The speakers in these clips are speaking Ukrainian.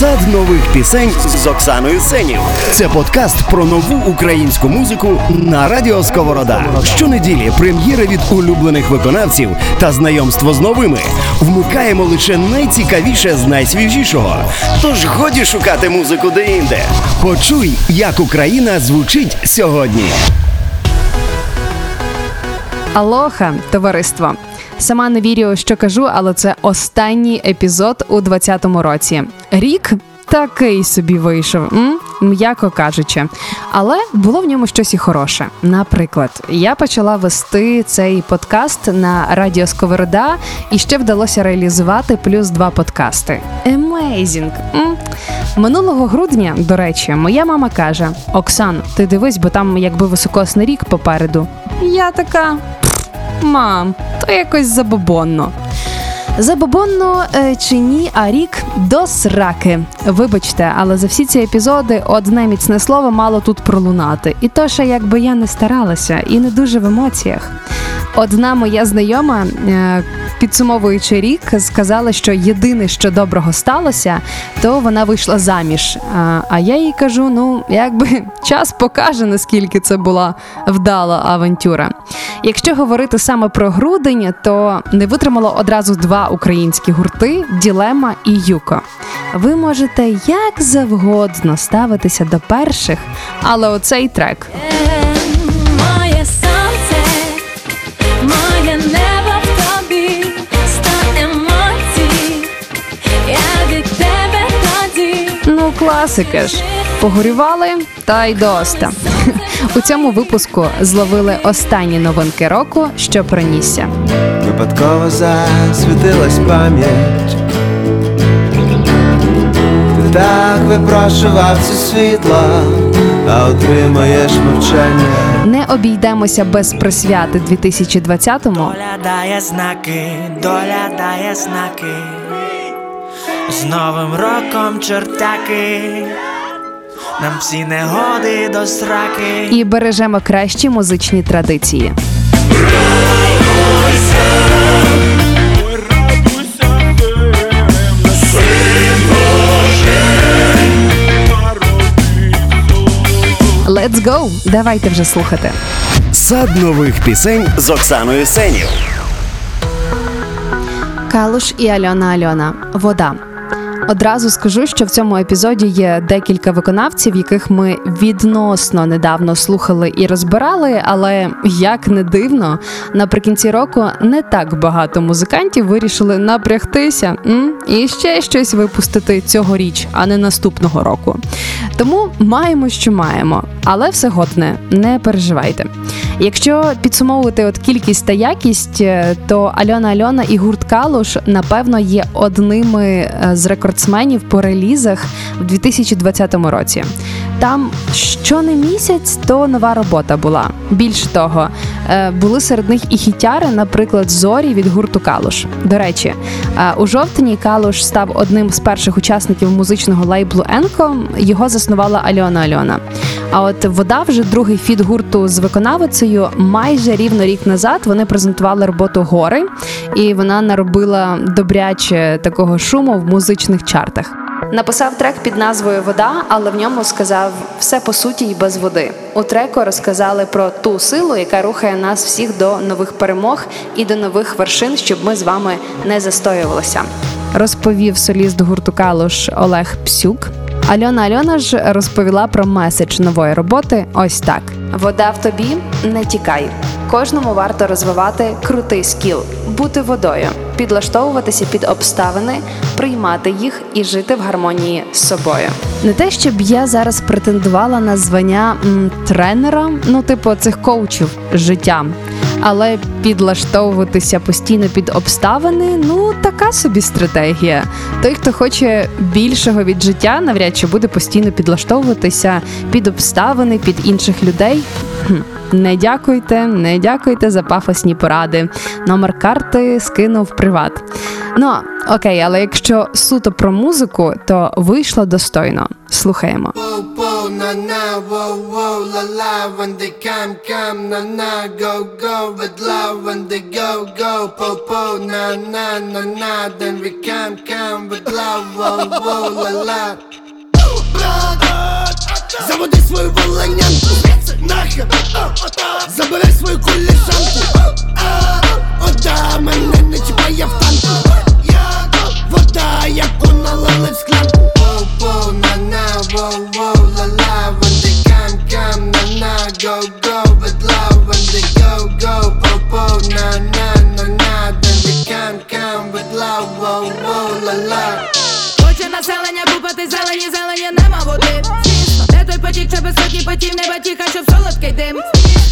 Сад нових пісень з Оксаною Сенів. Це подкаст про нову українську музику на радіо Сковорода. Щонеділі прем'єри від улюблених виконавців та знайомство з новими. Вмикаємо лише найцікавіше з найсвіжішого. Тож годі шукати музику де-інде. Почуй, як Україна звучить сьогодні. Алоха, товариство. Сама не вірю, що кажу, але це останній епізод у 20-му році. Рік такий собі вийшов, м? м'яко кажучи. Але було в ньому щось і хороше. Наприклад, я почала вести цей подкаст на радіо Сковорода, і ще вдалося реалізувати плюс два подкасти. М? Минулого грудня, до речі, моя мама каже: Оксан, ти дивись, бо там якби високосний рік попереду. Я така. Мам, то якось забобонно. Забобонно е, чи ні, а рік до сраки. Вибачте, але за всі ці епізоди одне міцне слово мало тут пролунати. І то ще якби я не старалася і не дуже в емоціях. Одна моя знайома, е, підсумовуючи рік, сказала, що єдине, що доброго сталося, то вона вийшла заміж. А, а я їй кажу: ну, якби час покаже, наскільки це була вдала авантюра. Якщо говорити саме про грудень, то не витримало одразу два українські гурти Ділема і Юко. Ви можете як завгодно ставитися до перших, але оцей трек класики ж. Погорювали та й доста. У цьому випуску зловили останні новинки року, що пронісся. Випадково засвітилась пам'ять. Ти так випрошував це світло, а отримаєш мовчання. Не обійдемося без присвяти 2020-му. Доля дає знаки, доля дає знаки. З Новим роком чортяки. Нам всі негоди до сраки. і бережемо кращі музичні традиції. Let's go! Давайте вже слухати. Сад нових пісень з Оксаною Сенів. Калуш і Альона Альона. Вода. Одразу скажу, що в цьому епізоді є декілька виконавців, яких ми відносно недавно слухали і розбирали. Але як не дивно, наприкінці року не так багато музикантів вирішили напрягтися м? і ще щось випустити цьогоріч, а не наступного року. Тому маємо, що маємо, але все годне, не переживайте. Якщо підсумовувати от кількість та якість, е, то Альона Альона і гурт Калуш напевно є одними е, з рекордсменів по релізах в 2020 році. Там що не місяць, то нова робота була. Більше того, е, були серед них і хітяри, наприклад, зорі від гурту Калуш. До речі, у жовтні Калуш став одним з перших учасників музичного лейблу Енко. Його заснувала Альона Альона. А от вода вже другий фіт гурту з виконавицею. Майже рівно рік назад вони презентували роботу гори, і вона наробила добряче такого шуму в музичних чартах. Написав трек під назвою Вода, але в ньому сказав все по суті і без води. У треку розказали про ту силу, яка рухає нас всіх до нових перемог і до нових вершин, щоб ми з вами не застоювалися. Розповів соліст гурту Калуш Олег Псюк. Альона Альона ж розповіла про меседж нової роботи. Ось так: вода в тобі не тікай. Кожному варто розвивати крутий скіл, бути водою, підлаштовуватися під обставини, приймати їх і жити в гармонії з собою. Не те, щоб я зараз претендувала на звання м, тренера, ну типу цих коучів життя. Але підлаштовуватися постійно під обставини ну така собі стратегія. Той, хто хоче більшого від життя, навряд чи буде постійно підлаштовуватися під обставини, під інших людей. Не дякуйте, не дякуйте за пафосні поради. Номер карти скинув приват. Ну окей, але якщо суто про музику, то вийшло достойно. Слухаємо. Whoa, they they. Заводи свою волинянку, звідси нахер Забирай свою кулішанку Ода мене не чіпає в танку Вода, яку налили в склянку Воу, воу, на на, воу, воу, ла ла When they come, come, на на Go, go with love When they go, go, po, po На на, на на Then we come, come with love Воу, воу, ла ла Хоче населення купити зелені, зелені нема води. Що без сотні потів не батіка, щоб солодкий дим.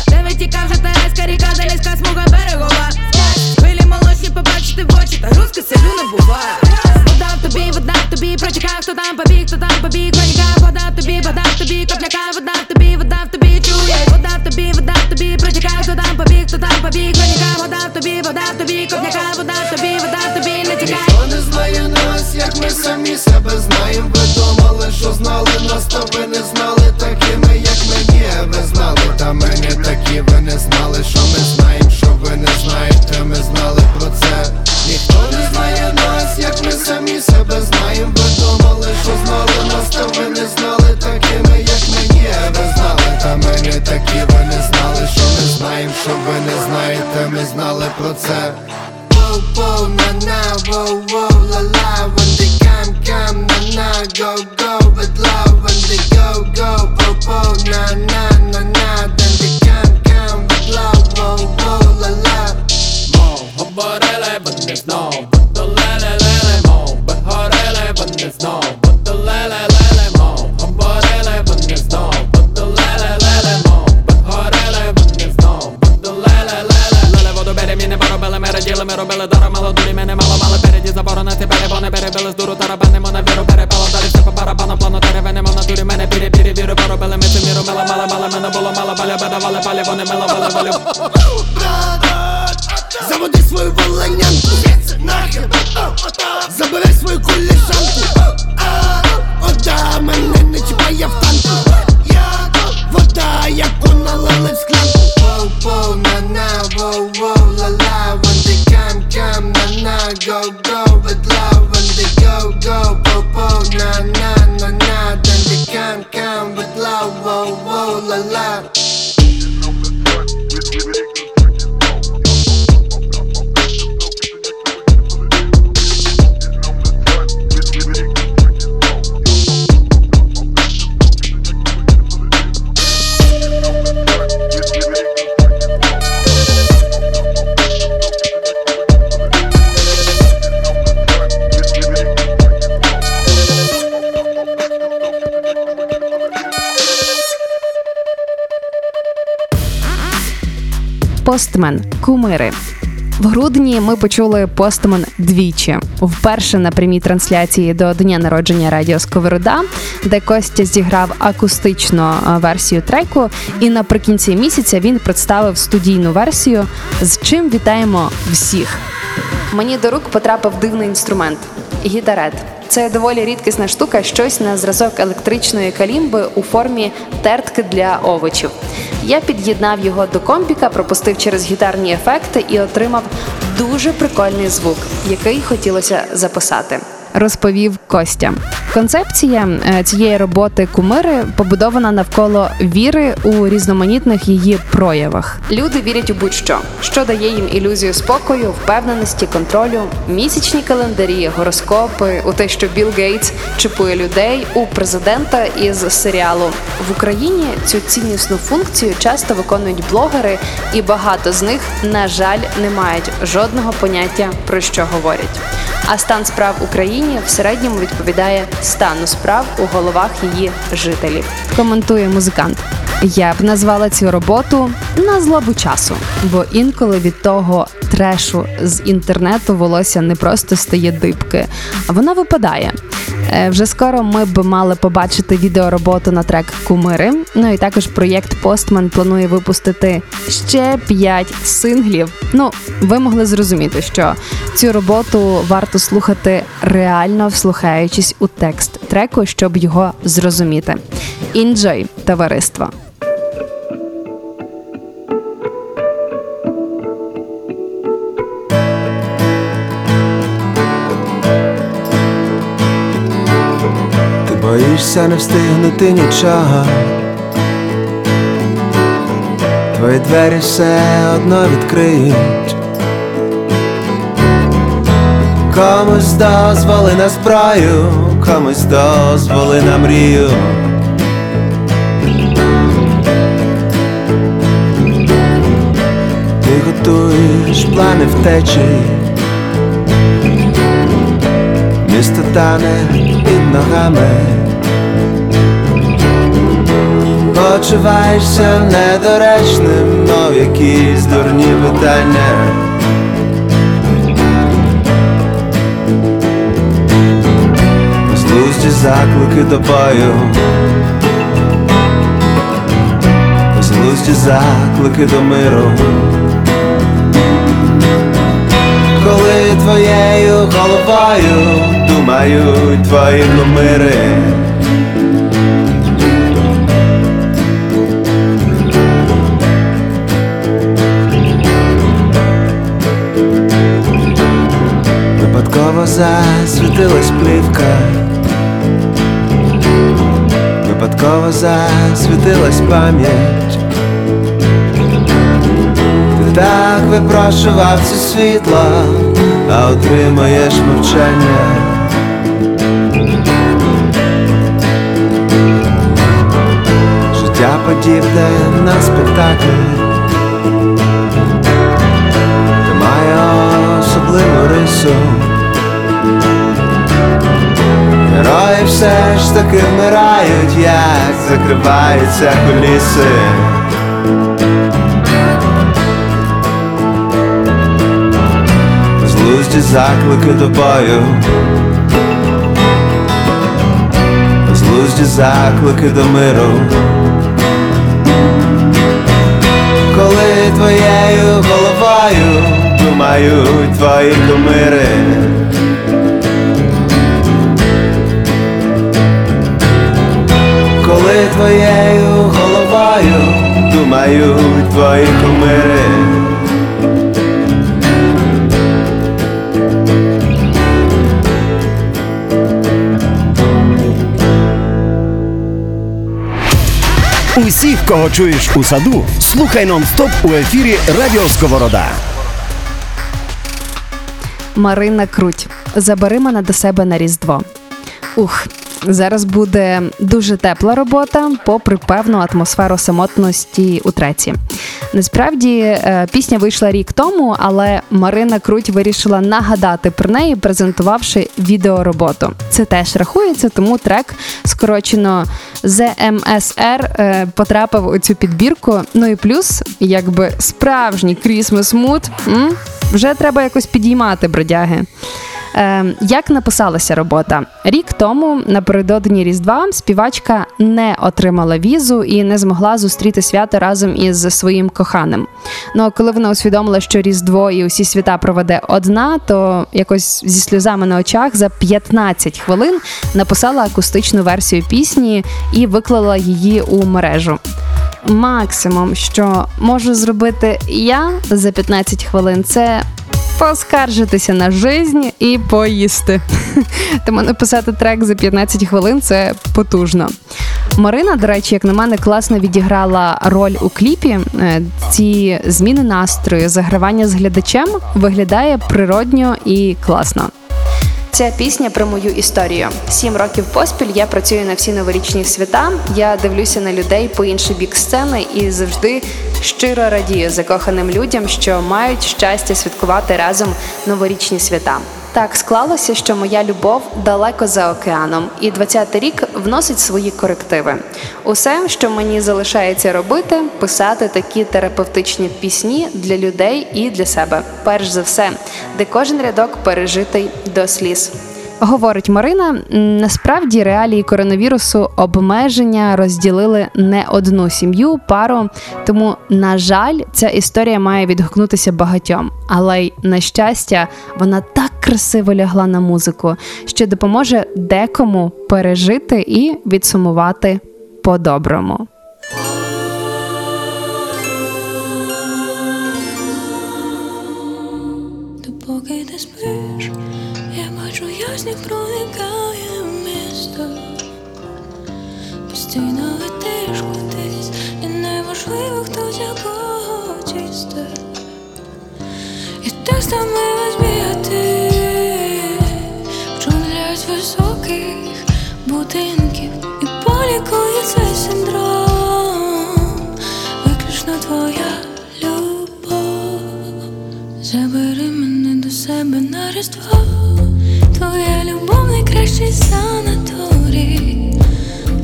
Де витікав вже Тереська ріка, де низька смуга берегова. Хвилі молочні побачити в очі, та руски селю не буває. Вода в тобі, вода тобі, протікав, хто там побіг, хто там побіг, коніка, вода тобі, вода тобі, копляка, вода тобі, вода в тобі, чує. Вода тобі, вода тобі, протікав, хто там побіг, хто там побіг, коніка, вода тобі, вода тобі, копляка, вода тобі, вода тобі, не тікай. Ніхто не знає нас, як ми самі себе знаємо. Ви думали, що знали нас, то ви не знали Заводи свою волинянку, звідси нахер. Забирай свою кулішанку. Ода мене не чіпає в танку. Вода, яку налили в склянку Воу, воу, на на, воу, воу, ла ла When they come, come, на на Go, go with love. When they go, go, po, po Na na, на на Then they come, come with love. Воу, воу, Постмен кумири. В грудні ми почули постмен двічі. Вперше на прямій трансляції до дня народження Радіо Сковорода, де Костя зіграв акустичну версію треку. І наприкінці місяця він представив студійну версію, з чим вітаємо всіх. Мені до рук потрапив дивний інструмент гітарет. Це доволі рідкісна штука, щось на зразок електричної калімби у формі тертки для овочів. Я під'єднав його до компіка, пропустив через гітарні ефекти і отримав дуже прикольний звук, який хотілося записати. Розповів Костя. Концепція е, цієї роботи кумири побудована навколо віри у різноманітних її проявах. Люди вірять у будь-що, що дає їм ілюзію спокою, впевненості, контролю, місячні календарі, гороскопи, у те, що Білл Гейтс чіпує людей, у президента із серіалу в Україні. Цю ціннісну функцію часто виконують блогери, і багато з них, на жаль, не мають жодного поняття про що говорять. А стан справ в Україні в середньому відповідає стану справ у головах її жителів. Коментує музикант. Я б назвала цю роботу на злобу часу, бо інколи від того трешу з інтернету волосся не просто стає дибки, а воно випадає. Е, Вже скоро ми б мали побачити відеороботу на трек Кумири. Ну і також проєкт Постман планує випустити ще 5 синглів. Ну, ви могли зрозуміти, що цю роботу варто слухати реально вслухаючись у текст треку, щоб його зрозуміти. Інджой, товариство. Боїшся не встигнути нічого. Твої двері все одно відкриють. Комусь дозволи на зброю, комусь дозволи на мрію. Ти готуєш плани втечі. Місто тане під ногами Почуваєшся недоречним, мов якісь дурні питання. Злузді заклики до бою. Злузді заклики до миру. Коли твоєю головою думають твої номери. Випадково засвітилась плівка. Випадково засвітилась пам'ять. Ти так випрошував це світло, а отримаєш мовчання. Життя подібне на спектакль, Та має особливу рису. Герої все ж таки вмирають, як закриваються куліси. Злузді заклики до бою Злузді заклики до миру Коли твоєю головою думають твої кумири Коли твоєю головою думають твої кумири Усіх, кого чуєш у саду, слухай нон-стоп у ефірі Радіо Сковорода. Марина Круть. Забери мене до себе на Різдво. Ух, зараз буде дуже тепла робота, попри певну атмосферу самотності у треці. Насправді е, пісня вийшла рік тому, але Марина Круть вирішила нагадати про неї, презентувавши відеороботу. Це теж рахується, тому трек скорочено ZMSR е, потрапив у цю підбірку. Ну і плюс, якби справжній Christmas mood, вже треба якось підіймати бродяги. Е, як написалася робота? Рік тому, напередодні Різдва, співачка не отримала візу і не змогла зустріти свято разом із своїм коханим. Ну а коли вона усвідомила, що Різдво і усі свята проведе одна, то якось зі сльозами на очах за 15 хвилин написала акустичну версію пісні і виклала її у мережу. Максимум, що можу зробити я за 15 хвилин, це поскаржитися на жизнь і поїсти. Тому написати трек за 15 хвилин це потужно. Марина, до речі, як на мене, класно відіграла роль у кліпі. Е, Ці зміни настрою, загравання з глядачем виглядає природньо і класно. Ця пісня про мою історію. Сім років поспіль я працюю на всі новорічні свята. Я дивлюся на людей по інший бік сцени і завжди щиро радію закоханим людям, що мають щастя святкувати разом новорічні свята. Так склалося, що моя любов далеко за океаном, і 20-й рік вносить свої корективи. Усе, що мені залишається робити, писати такі терапевтичні пісні для людей і для себе. Перш за все, де кожен рядок пережитий до сліз. Говорить Марина, насправді реалії коронавірусу обмеження розділили не одну сім'ю, пару. Тому, на жаль, ця історія має відгукнутися багатьом. Але й на щастя, вона так красиво лягла на музику, що допоможе декому пережити і відсумувати по-доброму. Стомилась і полікує цей синдром. Виключно твоя любов. Забери мене до себе на Твоя любов найкращий санаторій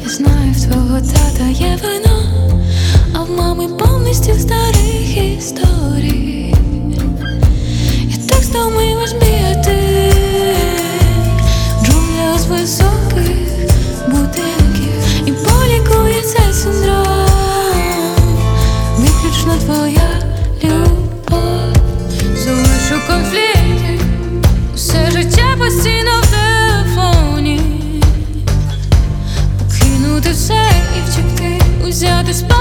Я знаю, в твого тата є вино, а в мами повністю старих історій Стомилась бігати в з твоя любов. Залишу Усе життя постійно в телефоні. Покинути все і втекти Узяти спальник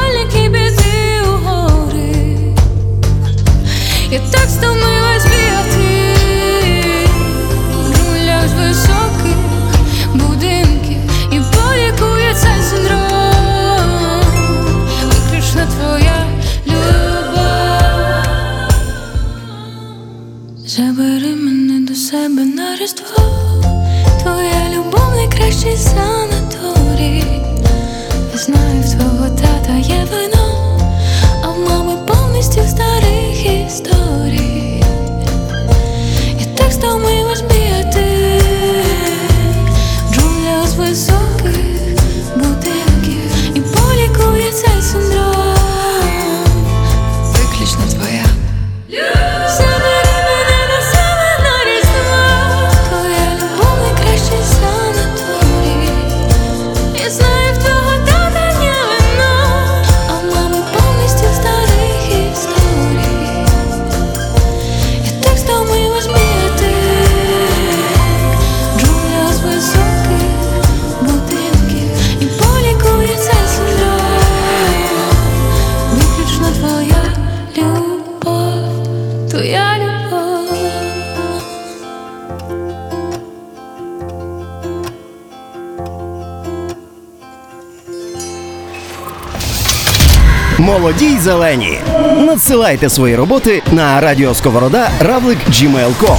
зелені. Надсилайте свої роботи на радіосковорода равлик gmail.com.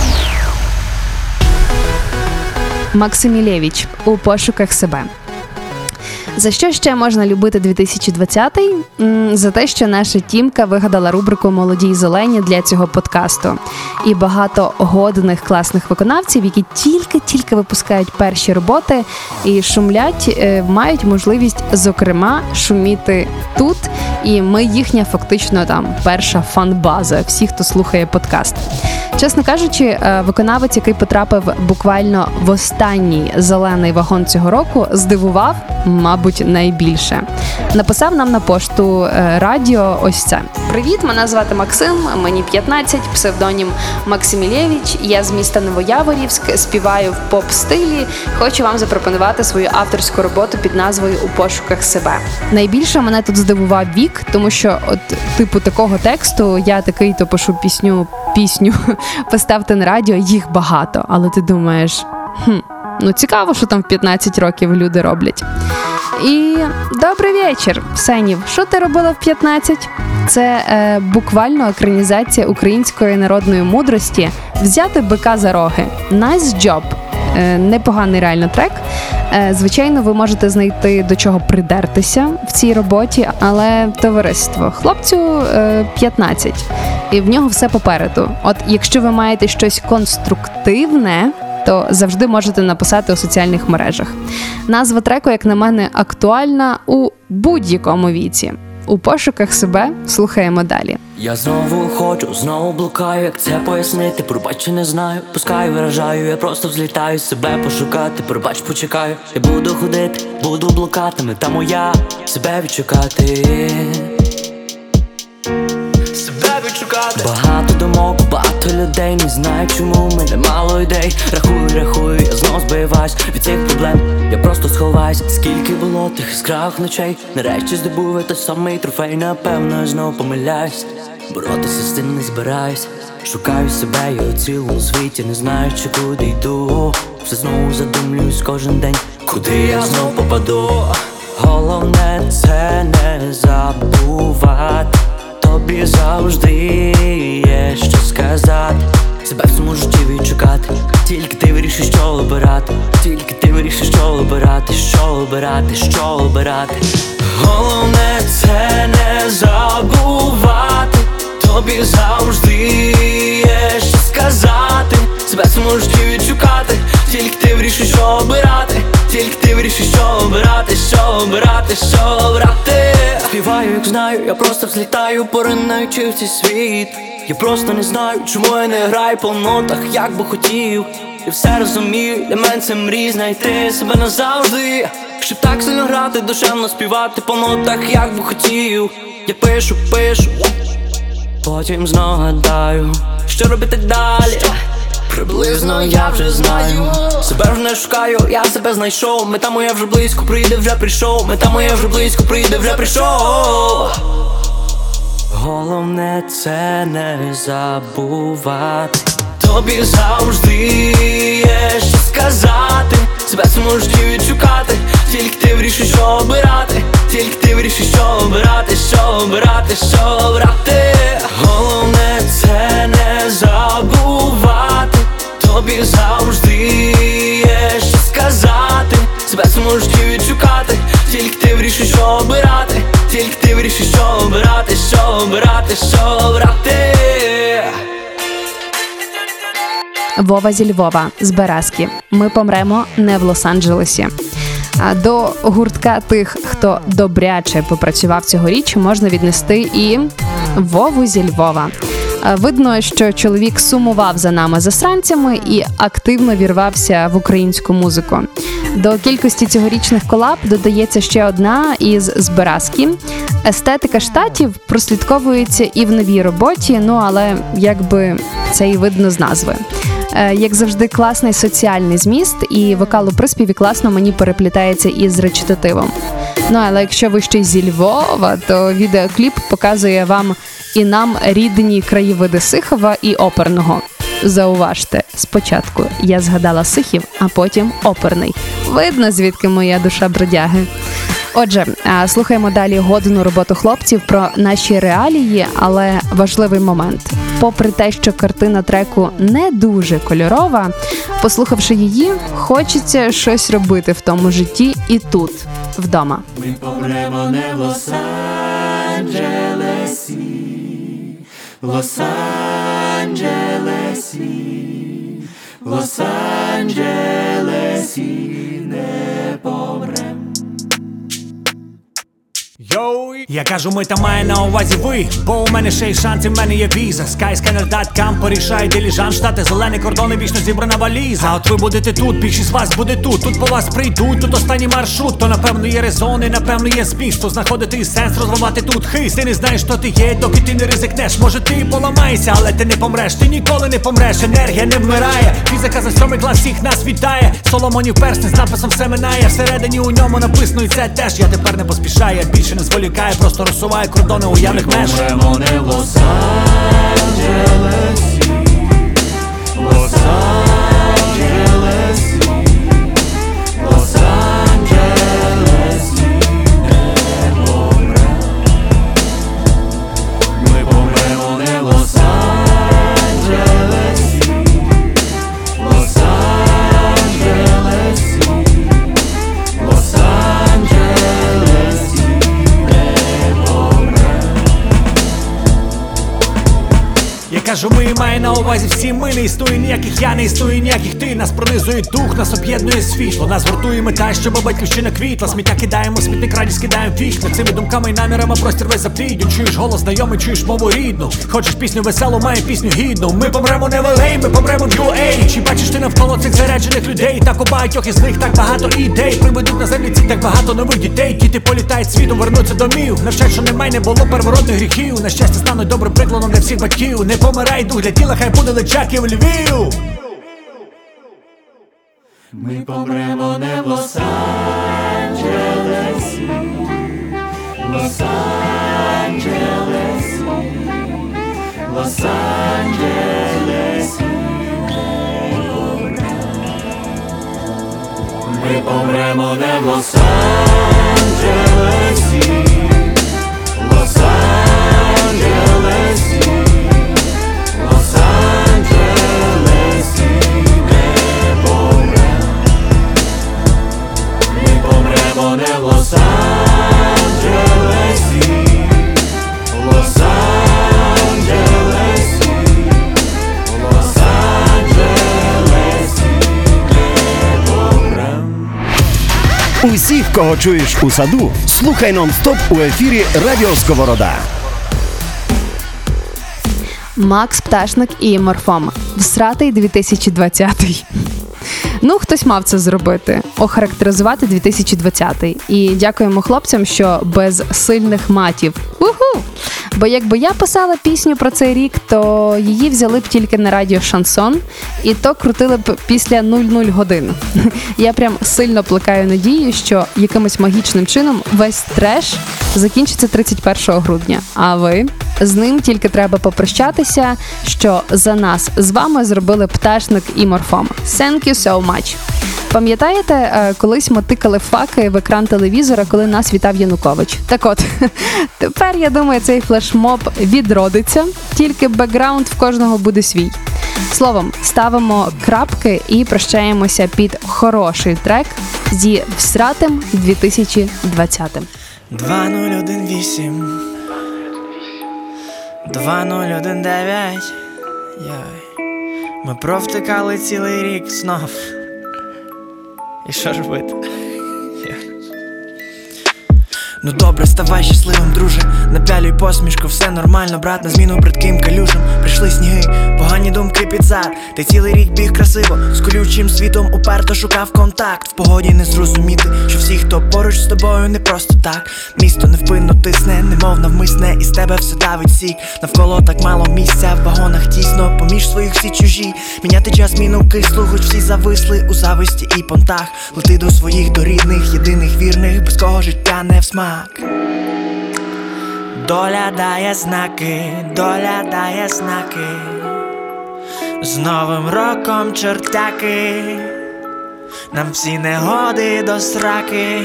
Максимілєвич у пошуках себе. За що ще можна любити 2020-й? М, За те, що наша тімка вигадала рубрику Молоді й зелені для цього подкасту. І багато годних класних виконавців, які тільки-тільки випускають перші роботи і шумлять, е, мають можливість, зокрема, шуміти тут. І ми їхня фактично там перша фан-база, всі, хто слухає подкаст. Чесно кажучи, е, виконавець, який потрапив буквально в останній зелений вагон цього року, здивував, мабуть, найбільше. Написав нам на пошту е, радіо ось це. Привіт, мене звати Максим, мені 15, псевдонім Максимілєвич. Я з міста Новояворівськ, співаю в поп-стилі. Хочу вам запропонувати свою авторську роботу під назвою У пошуках себе. Найбільше мене тут здивував вік, тому що, от, типу, такого тексту я такий то пишу пісню, пісню поставте на радіо, їх багато. Але ти думаєш, хм, ну цікаво, що там в 15 років люди роблять. І добрий вечір, Сенів. Що ти робила в 15? Це е, буквально екранізація української народної мудрості взяти бика за роги. Nice job. Е, непоганий реально трек. Е, звичайно, ви можете знайти до чого придертися в цій роботі, але товариство, хлопцю е, 15, і в нього все попереду. От якщо ви маєте щось конструктивне, то завжди можете написати у соціальних мережах. Назва треку, як на мене, актуальна у будь-якому віці. У пошуках себе слухаємо далі. Я знову хочу, знову блукаю, як це пояснити, пробач, не знаю, пускаю, виражаю, я просто взлітаю себе пошукати, пробач, почекаю, я буду ходити, буду блукати, мета моя, себе відшукати. Себе відшукати Багато думок, багато людей не знаю чому мене мало ідей. Рахую, рахую, я знов збиваюсь від цих проблем. Я просто сховаюсь, скільки було тих яскравих ночей. Нарешті здобув я той самий трофей, напевно, я знов помиляюсь. Боротися з цим не збираюсь. Шукаю себе і у цілому світі, не знаю, чи куди йду. Все знову задумлююсь кожен день, куди я знов попаду. Головне це не забувати Тобі завжди є що сказати. Себе в житті відшукати Тільки ти вирішиш, що обирати. Тільки ти вирішиш, що обирати, що обирати, що обирати. Головне це не забувати. Тобі завжди є що сказати. Себе в цьому житті відшукати Тільки ти вирішиш, що обирати Тільки ти вирішиш, що обирати, що обирати, що обрати Співаю, як знаю, я просто взлітаю, поринаючи в цей світ. Я просто не знаю, чому я не граю по нотах, як би хотів. Я все розумію, для мене це мрій знайти себе назавжди. Щоб так сильно грати, душевно співати по нотах, як би хотів. Я пишу, пишу, потім знову гадаю, що робити далі Приблизно я вже знаю. Себе вже не шукаю, я себе знайшов. Мета моя вже близько, прийде, вже прийшов. Мета моя вже близько, прийде, вже прийшов. Головне це не забувати. Тобі завжди є що сказати. Себе житті відшукати. Тільки ти вирішиш, що обирати. Тільки ти вирішиш, що обирати, що обирати, що обрати обирати, що брати. Вова зі Львова з Березки. Ми помремо не в Лос-Анджелесі. А До гуртка тих, хто добряче попрацював цьогоріч, можна віднести і Вову зі Львова. А, Видно, що чоловік сумував за нами засранцями і активно вірвався в українську музику. До кількості цьогорічних колаб додається ще одна із Збиразки. Естетика штатів прослідковується і в новій роботі, ну але якби це і видно з назви. Е, Як завжди, класний соціальний зміст, і вокал у приспіві класно мені переплітається із речитативом. Ну але якщо ви ще й зі Львова, то відеокліп показує вам і нам рідні краєвиди Сихова і оперного. Зауважте, спочатку я згадала Сихів, а потім оперний. Видно, звідки моя душа бродяги. Отже, слухаємо далі годину роботу хлопців про наші реалії, але важливий момент. Попри те, що картина треку не дуже кольорова, послухавши її, хочеться щось робити в тому житті і тут, вдома. Ми помремо не в Лос-Анджелесі, Лос-Анджелесі, Лос-Анджелесі не помрем. Я кажу, ми та має на увазі ви, бо у мене ще й шанси, в мене є віза. Skyscanner.com порішає диліжан, штати, зелені кордони, вічно зібрана валіза. А от ви будете тут, більшість вас буде тут. Тут по вас прийдуть, тут останній маршрут. То напевно є резони, напевно є зміст. То знаходити сенс розвивати тут хист. Ти не знаєш, що ти є, доки ти не ризикнеш. Може, ти і поламаєшся, але ти не помреш. Ти ніколи не помреш, енергія не вмирає. Фізика за сьомий клас всіх нас вітає. Соломонів персни з написом все минає. Всередині у ньому написано і це теж. Я тепер не поспішаю, більше не зволікаю, просто розсуває кордони уявних меж. Помремо не в Лос-Анджелесі, Лос-Анджелесі не помрем. Я кажу, ми має на увазі всі ми не існує ніяких, я не існує ніяких ти. Нас пронизує дух, нас об'єднує світло. Нас гуртує мета, щоб батьківщина квітла. Сміття кидаємо, смітник радість кидаємо вікна. Цими думками і намірами простір весь заплідню. Чуєш голос знайомий, чуєш мову рідну. Хочеш пісню веселу, має пісню гідну. Ми помремо не в LA, ми помремо в UA Чи бачиш ти навколо цих заряджених людей? Так у багатьох із них так багато ідей. Приведуть на землі ці так багато нових дітей. Діти політають світом, вернуться домів. Навчать, що немає, не було первородних гріхів. На щастя, стануть добрим прикладом для всіх батьків. Не помирай дух для тіла, хай буде личаків Львів. Ми помремо не в Лос-Анджелесі, Лос-Анджелесі, Лос-Анджелесі. Ми помремо не в Лос-Анджелесі, кого чуєш у саду, слухай нон-стоп у ефірі Радіо Сковорода. Макс Пташник і Морфом. Всратий 2020. Ну, хтось мав це зробити, охарактеризувати 2020. І дякуємо хлопцям, що без сильних матів. Уху! Бо якби я писала пісню про цей рік, то її взяли б тільки на радіо Шансон, і то крутили б після 00 годин. Я прям сильно плекаю надію, що якимось магічним чином весь треш закінчиться 31 грудня. А ви з ним тільки треба попрощатися, що за нас з вами зробили пташник і морфом. Thank you so much. Пам'ятаєте, е, колись ми тикали факи в екран телевізора, коли нас вітав Янукович? Так от тепер я думаю, цей флешмоб відродиться, тільки бекграунд в кожного буде свій. Словом, ставимо крапки і прощаємося під хороший трек зі всратим 2020. 2018 2019 Йой. Ми провтикали цілий рік знов. І що робити? Ну добре, ставай щасливим, друже. Напялюй посмішку, все нормально, брат, на зміну бридким калюжам. Прийшли сніги, погані думки під зад. Ти цілий рік біг красиво, з колючим світом уперто шукав контакт. В погоді не зрозуміти, що всі, хто поруч з тобою, не просто так. Місто невпинно тисне, немов навмисне, і з тебе все давить сік. Навколо так мало місця, в вагонах тісно, поміж своїх всі чужі. Міняти час міну кислу, хоч всі зависли у зависті і понтах. Лети до своїх до рідних, єдиних вірних, без кого життя не в смак. Доля дає знаки, доля дає знаки. З Новим роком чертяки, нам всі негоди до сраки.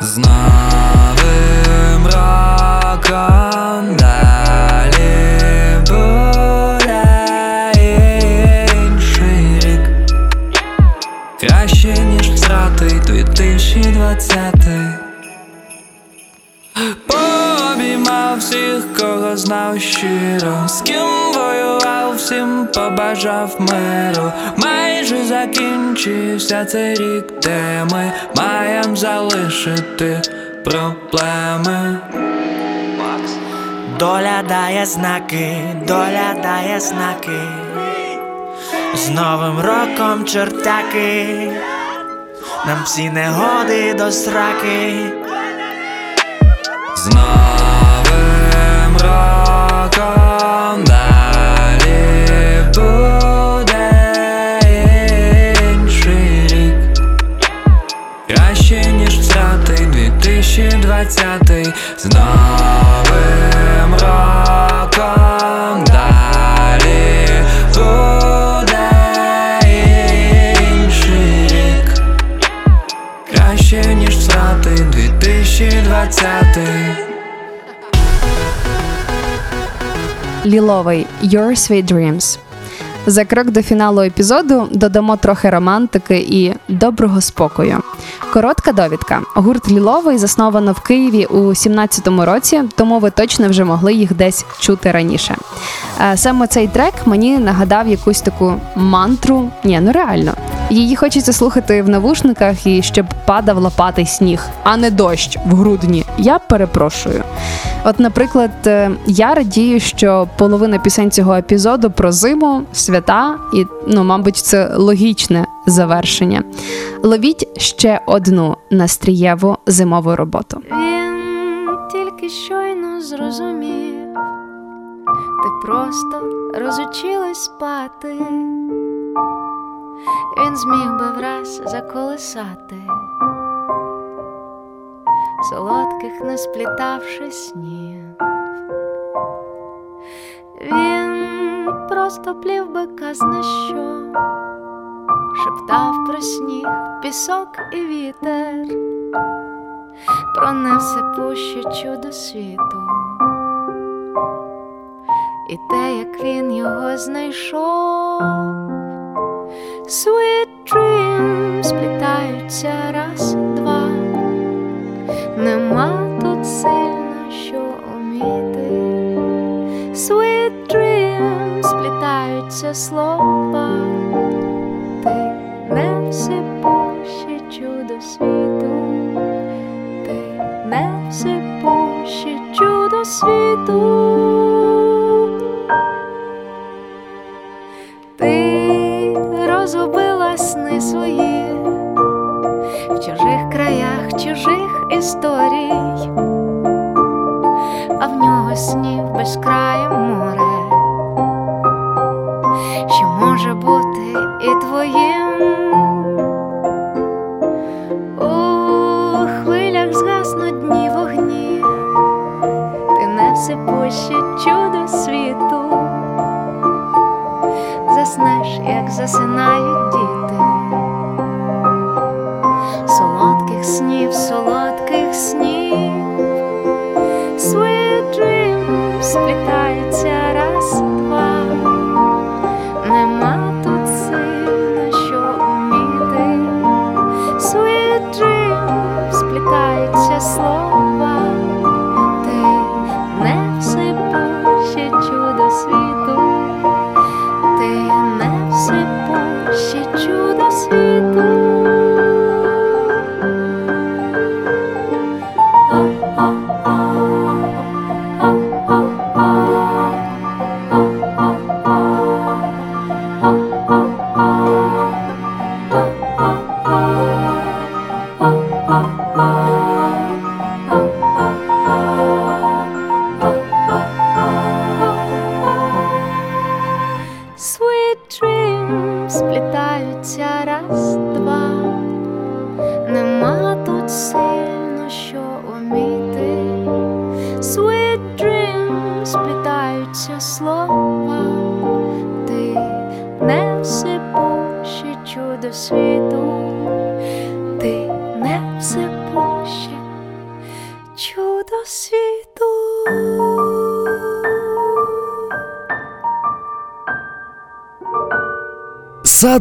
З новим роком далі буде інший рік Краще, ніж всратий 2020 знав щиро, з ким воював, всім побажав миру. Майже закінчився цей рік, де ми маєм залишити проблеми. Доля дає знаки, доля дає знаки. З Новим роком чертяки, нам всі негоди до сраки. З 2020 З новим роком далі буде інший рік Краще, ніж всратий 2020 Ліловий Your Sweet Dreams. За крок до фіналу епізоду додамо трохи романтики і доброго спокою. Коротка довідка. Гурт Ліловий засновано в Києві у 17-му році, тому ви точно вже могли їх десь чути раніше. Е, Саме цей трек мені нагадав якусь таку мантру. Ні, ну реально. Її хочеться слухати в навушниках і щоб падав лопатий сніг, а не дощ в грудні. Я перепрошую. От, наприклад, е, я радію, що половина пісень цього епізоду про зиму, свята, і ну, мабуть, це логічне завершення. Ловіть ще одну настрієву зимову роботу. Він тільки щойно зрозумів, ти просто розучилась спати. Він зміг би враз заколисати, солодких не сплітавши снів. Він просто плів би казна що, шептав про сніг, пісок і вітер. Про невсипуще чудо світу, і те, як він його знайшов, Sweet dreams сплітаються раз, два, нема тут сильно що уміти. Sweet dreams сплітаються слова, ти не всипуще чудо світу ти не всипуще чудо світу. Ти розгубила сни свої в чужих краях, чужих історій, а в нього снів безкрає море, може бути і твоїм. У хвилях згаснуть дні вогні, ти не всипуще чудо світу, заснеш, як засинають діти,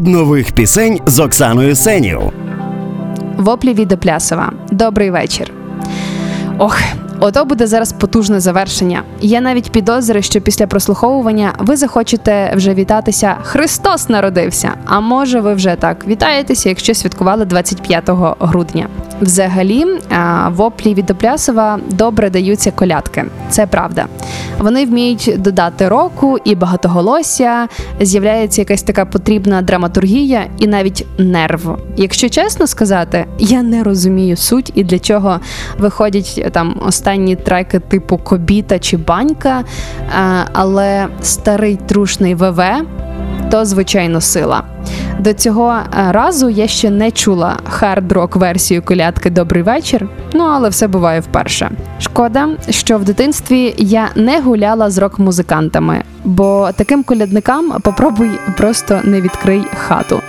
нових пісень з Оксаною Сенів. Воплі від Оплясова. Добрий вечір. Ох, ото буде зараз потужне завершення. Я навіть підозрюю, що після прослуховування ви захочете вже вітатися Христос народився. А може, ви вже так вітаєтеся, якщо святкували 25 грудня. Взагалі, воплі від Оплясова добре даються колядки. Це правда. Вони вміють додати року і багатоголосся, з'являється якась така потрібна драматургія і навіть нерв. Якщо чесно сказати, я не розумію суть і для чого виходять е, там останні треки типу Кобіта чи Банька, е, але старий трушний ВВ то звичайно сила. До цього е, разу я ще не чула хард-рок версію колядки Добрий вечір. Ну але все буває вперше. Шкода, що в дитинстві я не гуляла з рок-музикантами, бо таким колядникам попробуй просто не відкрий хату.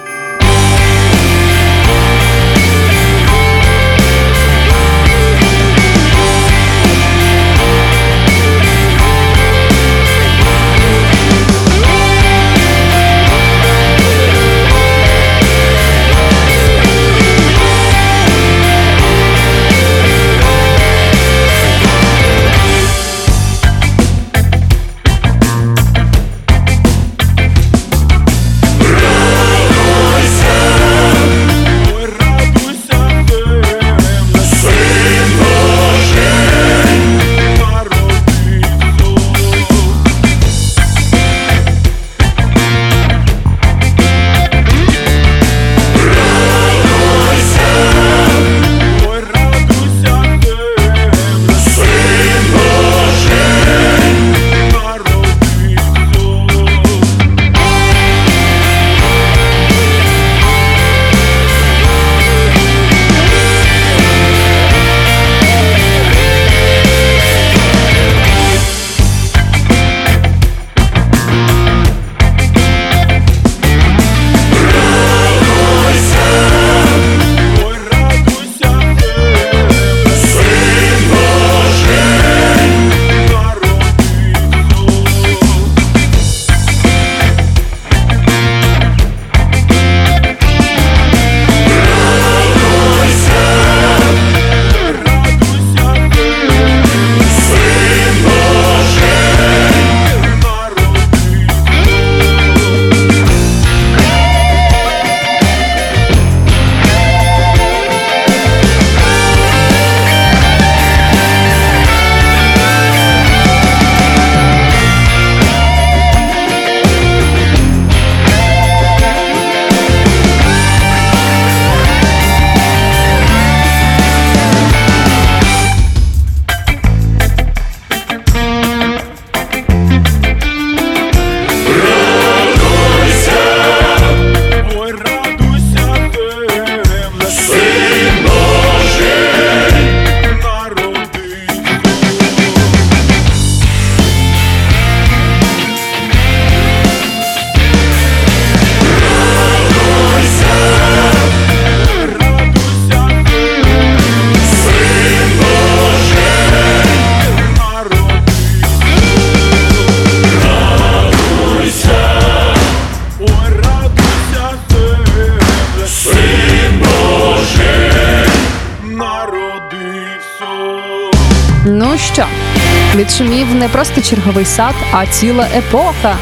Просто сад, а ціла епоха.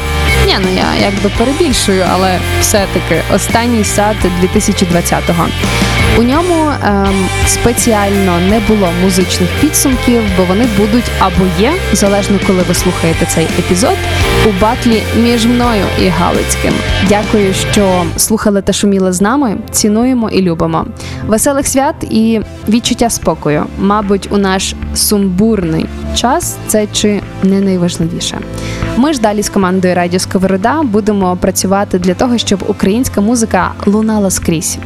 Ні, ну я якби перебільшую, але все-таки останній сад 2020-го. У ньому ем, спеціально не було музичних підсумків, бо вони будуть або є, залежно коли ви слухаєте цей епізод, у батлі між мною і Галицьким. Дякую, що слухали та шуміли з нами. Цінуємо і любимо. Веселих свят і відчуття спокою. Мабуть, у наш сумбурний час це чи не найважливіше. Ми ж далі з командою Радіо Сковорода будемо працювати для того, щоб українська музика лунала скрізь.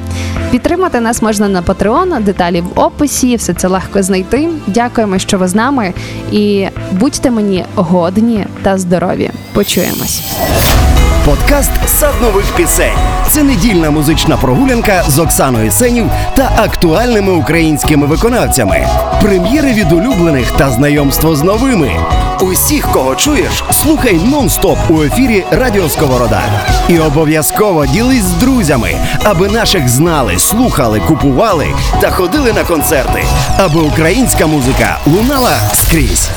Підтримати нас можна на Patreon, деталі в описі, все це легко знайти. Дякуємо, що ви з нами, і будьте мені годні та здорові. Почуємось. Подкаст Сад нових пісень. Це недільна музична прогулянка з Оксаною Сенів та актуальними українськими виконавцями. Прем'єри від улюблених та знайомство з новими. Усіх, кого чуєш, слухай нон-стоп у ефірі Радіо Сковорода. І обов'язково ділись з друзями, аби наших знали, слухали, купували та ходили на концерти, аби українська музика лунала скрізь.